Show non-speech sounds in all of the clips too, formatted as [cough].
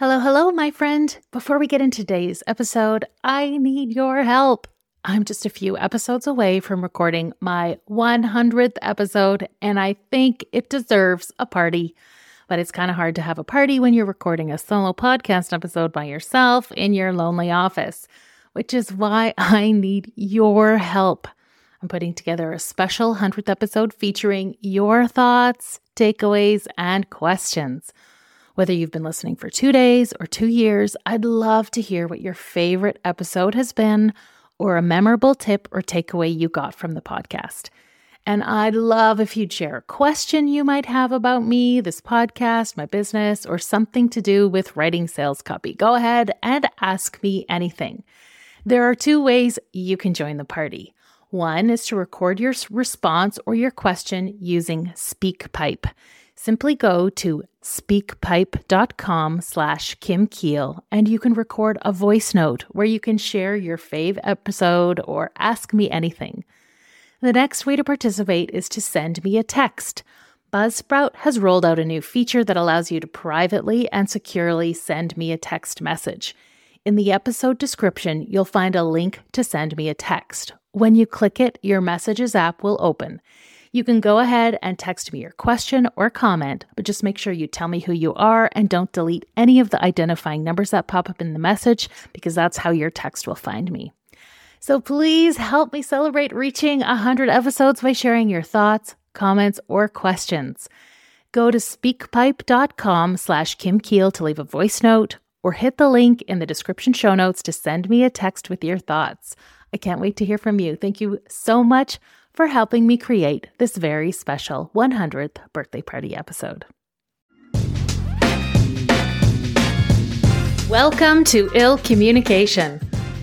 Hello, hello, my friend. Before we get into today's episode, I need your help. I'm just a few episodes away from recording my 100th episode, and I think it deserves a party. But it's kind of hard to have a party when you're recording a solo podcast episode by yourself in your lonely office, which is why I need your help. I'm putting together a special 100th episode featuring your thoughts, takeaways, and questions. Whether you've been listening for two days or two years, I'd love to hear what your favorite episode has been or a memorable tip or takeaway you got from the podcast. And I'd love if you'd share a question you might have about me, this podcast, my business, or something to do with writing sales copy. Go ahead and ask me anything. There are two ways you can join the party. One is to record your response or your question using SpeakPipe simply go to speakpipe.com slash Kim Kiel and you can record a voice note where you can share your fave episode or ask me anything. The next way to participate is to send me a text. Buzzsprout has rolled out a new feature that allows you to privately and securely send me a text message. In the episode description, you'll find a link to send me a text. When you click it, your messages app will open. You can go ahead and text me your question or comment, but just make sure you tell me who you are and don't delete any of the identifying numbers that pop up in the message because that's how your text will find me. So please help me celebrate reaching 100 episodes by sharing your thoughts, comments, or questions. Go to speakpipe.com slash Kim Kiel to leave a voice note or hit the link in the description show notes to send me a text with your thoughts. I can't wait to hear from you. Thank you so much for helping me create this very special 100th birthday party episode. Welcome to Ill Communication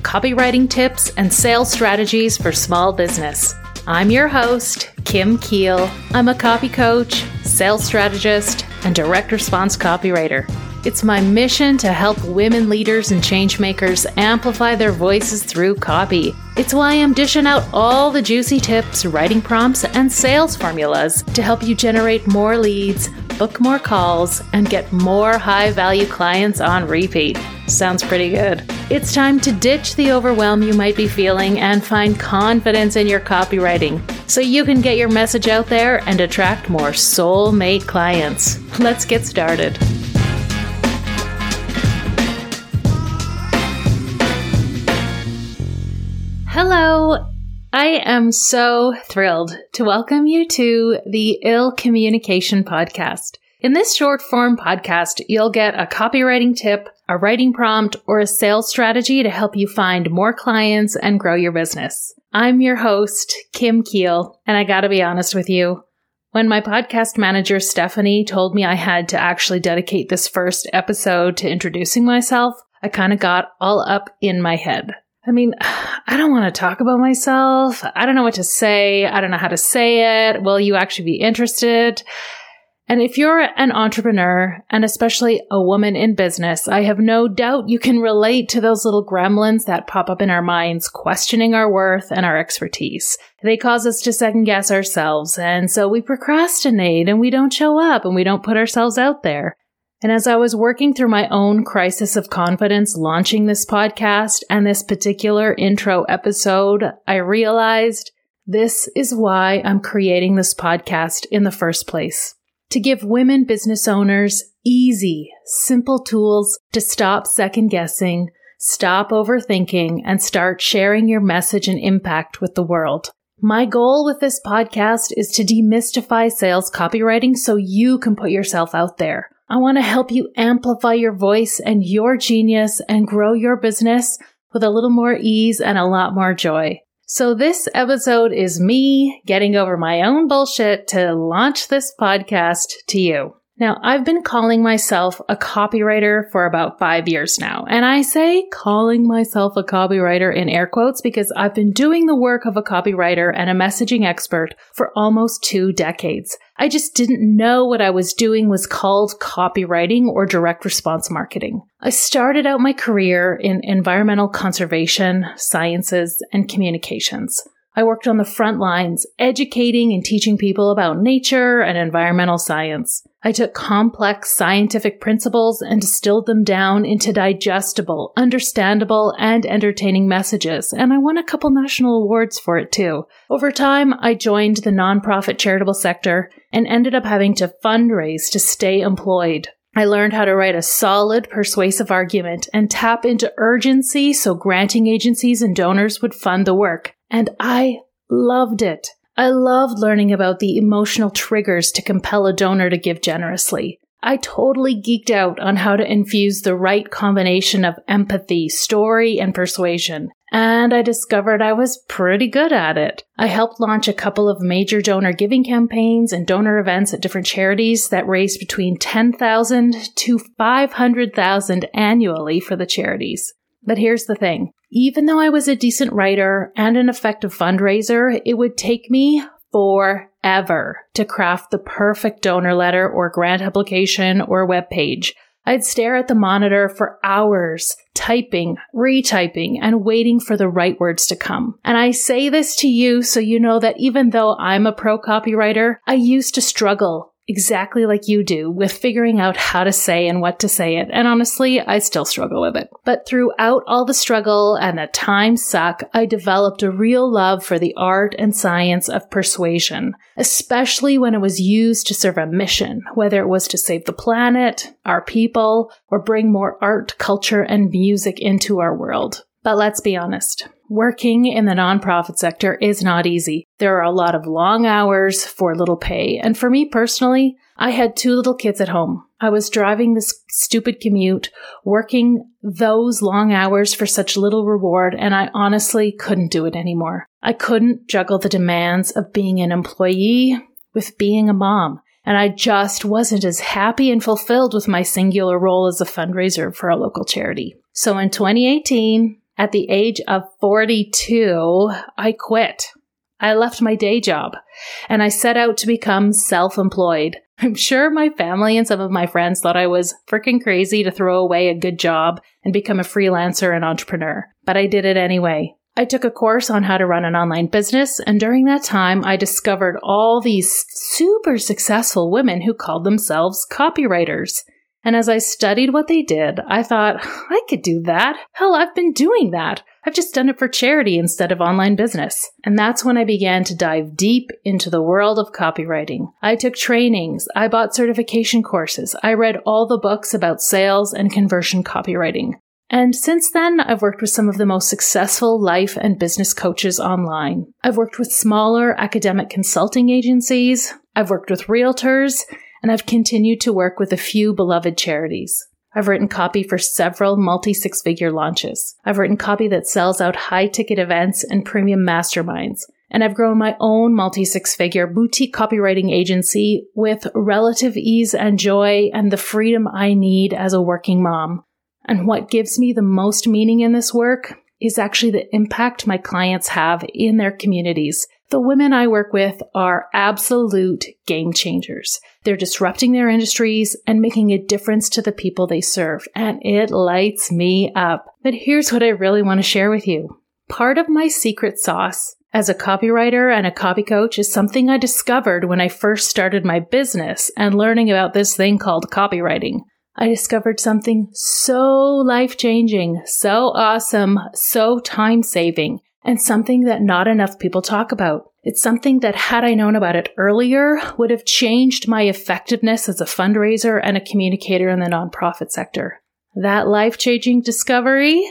copywriting tips and sales strategies for small business. I'm your host, Kim Kiel. I'm a copy coach, sales strategist, and direct response copywriter. It's my mission to help women leaders and changemakers amplify their voices through copy. It's why I'm dishing out all the juicy tips, writing prompts, and sales formulas to help you generate more leads, book more calls, and get more high value clients on repeat. Sounds pretty good. It's time to ditch the overwhelm you might be feeling and find confidence in your copywriting so you can get your message out there and attract more soulmate clients. Let's get started. Hello. I am so thrilled to welcome you to the Ill Communication Podcast. In this short form podcast, you'll get a copywriting tip, a writing prompt, or a sales strategy to help you find more clients and grow your business. I'm your host, Kim Kiel, and I gotta be honest with you. When my podcast manager, Stephanie, told me I had to actually dedicate this first episode to introducing myself, I kind of got all up in my head. I mean, [sighs] I don't want to talk about myself. I don't know what to say. I don't know how to say it. Will you actually be interested? And if you're an entrepreneur and especially a woman in business, I have no doubt you can relate to those little gremlins that pop up in our minds, questioning our worth and our expertise. They cause us to second guess ourselves. And so we procrastinate and we don't show up and we don't put ourselves out there. And as I was working through my own crisis of confidence launching this podcast and this particular intro episode, I realized this is why I'm creating this podcast in the first place. To give women business owners easy, simple tools to stop second guessing, stop overthinking, and start sharing your message and impact with the world. My goal with this podcast is to demystify sales copywriting so you can put yourself out there. I want to help you amplify your voice and your genius and grow your business with a little more ease and a lot more joy. So this episode is me getting over my own bullshit to launch this podcast to you. Now, I've been calling myself a copywriter for about five years now. And I say calling myself a copywriter in air quotes because I've been doing the work of a copywriter and a messaging expert for almost two decades. I just didn't know what I was doing was called copywriting or direct response marketing. I started out my career in environmental conservation, sciences, and communications. I worked on the front lines, educating and teaching people about nature and environmental science. I took complex scientific principles and distilled them down into digestible, understandable, and entertaining messages, and I won a couple national awards for it too. Over time, I joined the nonprofit charitable sector and ended up having to fundraise to stay employed. I learned how to write a solid, persuasive argument and tap into urgency so granting agencies and donors would fund the work. And I loved it. I loved learning about the emotional triggers to compel a donor to give generously. I totally geeked out on how to infuse the right combination of empathy, story, and persuasion and I discovered I was pretty good at it. I helped launch a couple of major donor giving campaigns and donor events at different charities that raised between 10,000 to 500,000 annually for the charities. But here's the thing. Even though I was a decent writer and an effective fundraiser, it would take me forever to craft the perfect donor letter or grant application or web page. I'd stare at the monitor for hours, typing, retyping, and waiting for the right words to come. And I say this to you so you know that even though I'm a pro copywriter, I used to struggle exactly like you do with figuring out how to say and what to say it. And honestly, I still struggle with it. But throughout all the struggle and the time suck, I developed a real love for the art and science of persuasion, especially when it was used to serve a mission, whether it was to save the planet, our people, or bring more art, culture, and music into our world. But let's be honest. Working in the nonprofit sector is not easy. There are a lot of long hours for little pay. And for me personally, I had two little kids at home. I was driving this stupid commute, working those long hours for such little reward, and I honestly couldn't do it anymore. I couldn't juggle the demands of being an employee with being a mom. And I just wasn't as happy and fulfilled with my singular role as a fundraiser for a local charity. So in 2018, at the age of 42, I quit. I left my day job and I set out to become self employed. [laughs] I'm sure my family and some of my friends thought I was freaking crazy to throw away a good job and become a freelancer and entrepreneur, but I did it anyway. I took a course on how to run an online business, and during that time, I discovered all these super successful women who called themselves copywriters. And as I studied what they did, I thought, I could do that. Hell, I've been doing that. I've just done it for charity instead of online business. And that's when I began to dive deep into the world of copywriting. I took trainings, I bought certification courses, I read all the books about sales and conversion copywriting. And since then, I've worked with some of the most successful life and business coaches online. I've worked with smaller academic consulting agencies. I've worked with realtors and I've continued to work with a few beloved charities. I've written copy for several multi six figure launches. I've written copy that sells out high ticket events and premium masterminds. And I've grown my own multi six figure boutique copywriting agency with relative ease and joy and the freedom I need as a working mom. And what gives me the most meaning in this work is actually the impact my clients have in their communities the women I work with are absolute game changers. They're disrupting their industries and making a difference to the people they serve, and it lights me up. But here's what I really want to share with you. Part of my secret sauce as a copywriter and a copy coach is something I discovered when I first started my business and learning about this thing called copywriting. I discovered something so life changing, so awesome, so time saving and something that not enough people talk about. It's something that, had I known about it earlier, would have changed my effectiveness as a fundraiser and a communicator in the nonprofit sector. That life changing discovery?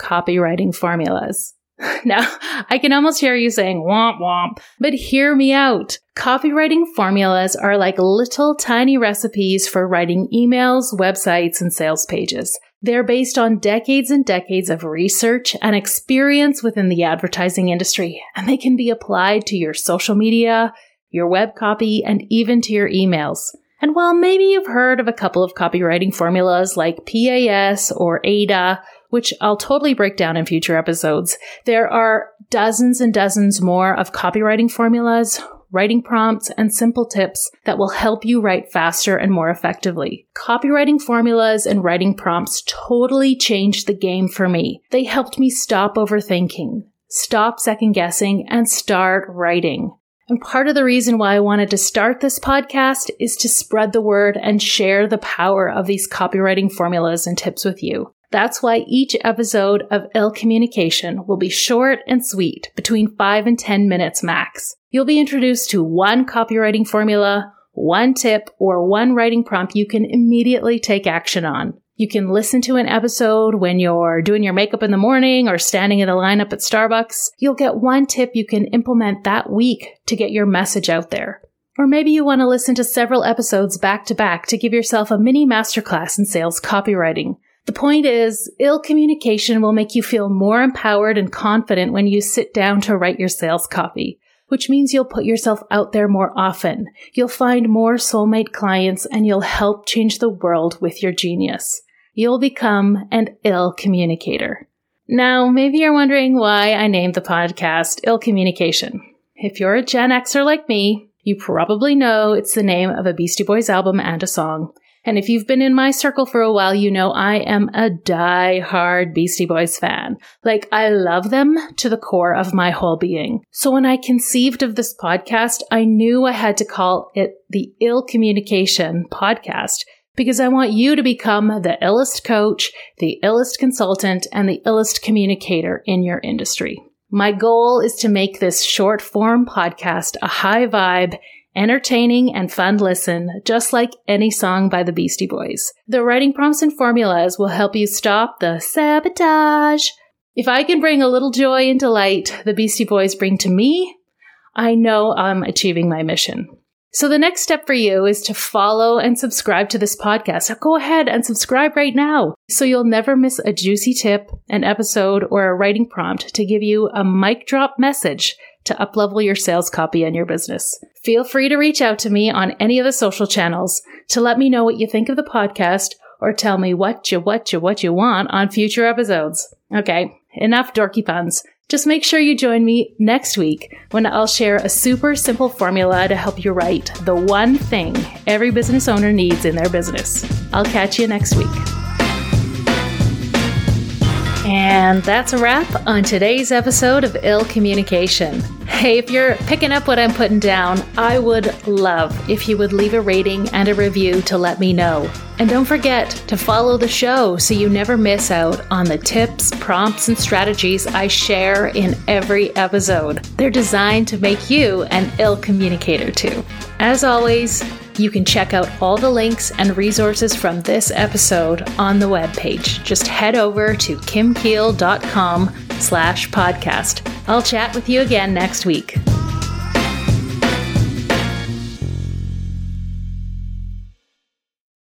Copywriting formulas. [laughs] Now, I can almost hear you saying womp womp, but hear me out. Copywriting formulas are like little tiny recipes for writing emails, websites, and sales pages. They're based on decades and decades of research and experience within the advertising industry, and they can be applied to your social media, your web copy, and even to your emails. And while maybe you've heard of a couple of copywriting formulas like PAS or AIDA, which I'll totally break down in future episodes, there are dozens and dozens more of copywriting formulas, writing prompts, and simple tips that will help you write faster and more effectively. Copywriting formulas and writing prompts totally changed the game for me. They helped me stop overthinking, stop second guessing, and start writing. And part of the reason why I wanted to start this podcast is to spread the word and share the power of these copywriting formulas and tips with you. That's why each episode of Ill Communication will be short and sweet, between 5 and 10 minutes max. You'll be introduced to one copywriting formula, one tip, or one writing prompt you can immediately take action on. You can listen to an episode when you're doing your makeup in the morning or standing in the lineup at Starbucks. You'll get one tip you can implement that week to get your message out there. Or maybe you want to listen to several episodes back to back to give yourself a mini masterclass in sales copywriting. The point is, ill communication will make you feel more empowered and confident when you sit down to write your sales copy which means you'll put yourself out there more often. You'll find more soulmate clients and you'll help change the world with your genius you'll become an ill communicator. Now, maybe you're wondering why I named the podcast Ill Communication. If you're a Gen Xer like me, you probably know it's the name of a Beastie Boys album and a song. And if you've been in my circle for a while, you know I am a die-hard Beastie Boys fan. Like, I love them to the core of my whole being. So when I conceived of this podcast, I knew I had to call it the Ill Communication Podcast because I want you to become the illest coach, the illest consultant, and the illest communicator in your industry. My goal is to make this short form podcast a high vibe, entertaining, and fun listen, just like any song by the Beastie Boys. The writing prompts and formulas will help you stop the sabotage. If I can bring a little joy and delight the Beastie Boys bring to me, I know I'm achieving my mission. So the next step for you is to follow and subscribe to this podcast. So go ahead and subscribe right now so you'll never miss a juicy tip, an episode, or a writing prompt to give you a mic drop message to uplevel your sales copy and your business. Feel free to reach out to me on any of the social channels to let me know what you think of the podcast or tell me what you what you what you want on future episodes. Okay, enough dorky puns. Just make sure you join me next week when I'll share a super simple formula to help you write the one thing every business owner needs in their business. I'll catch you next week. And that's a wrap on today's episode of Ill Communication. Hey, if you're picking up what I'm putting down, I would love if you would leave a rating and a review to let me know. And don't forget to follow the show so you never miss out on the tips, prompts, and strategies I share in every episode. They're designed to make you an ill communicator too. As always, you can check out all the links and resources from this episode on the webpage. Just head over to kimkiel.com slash podcast. I'll chat with you again next week.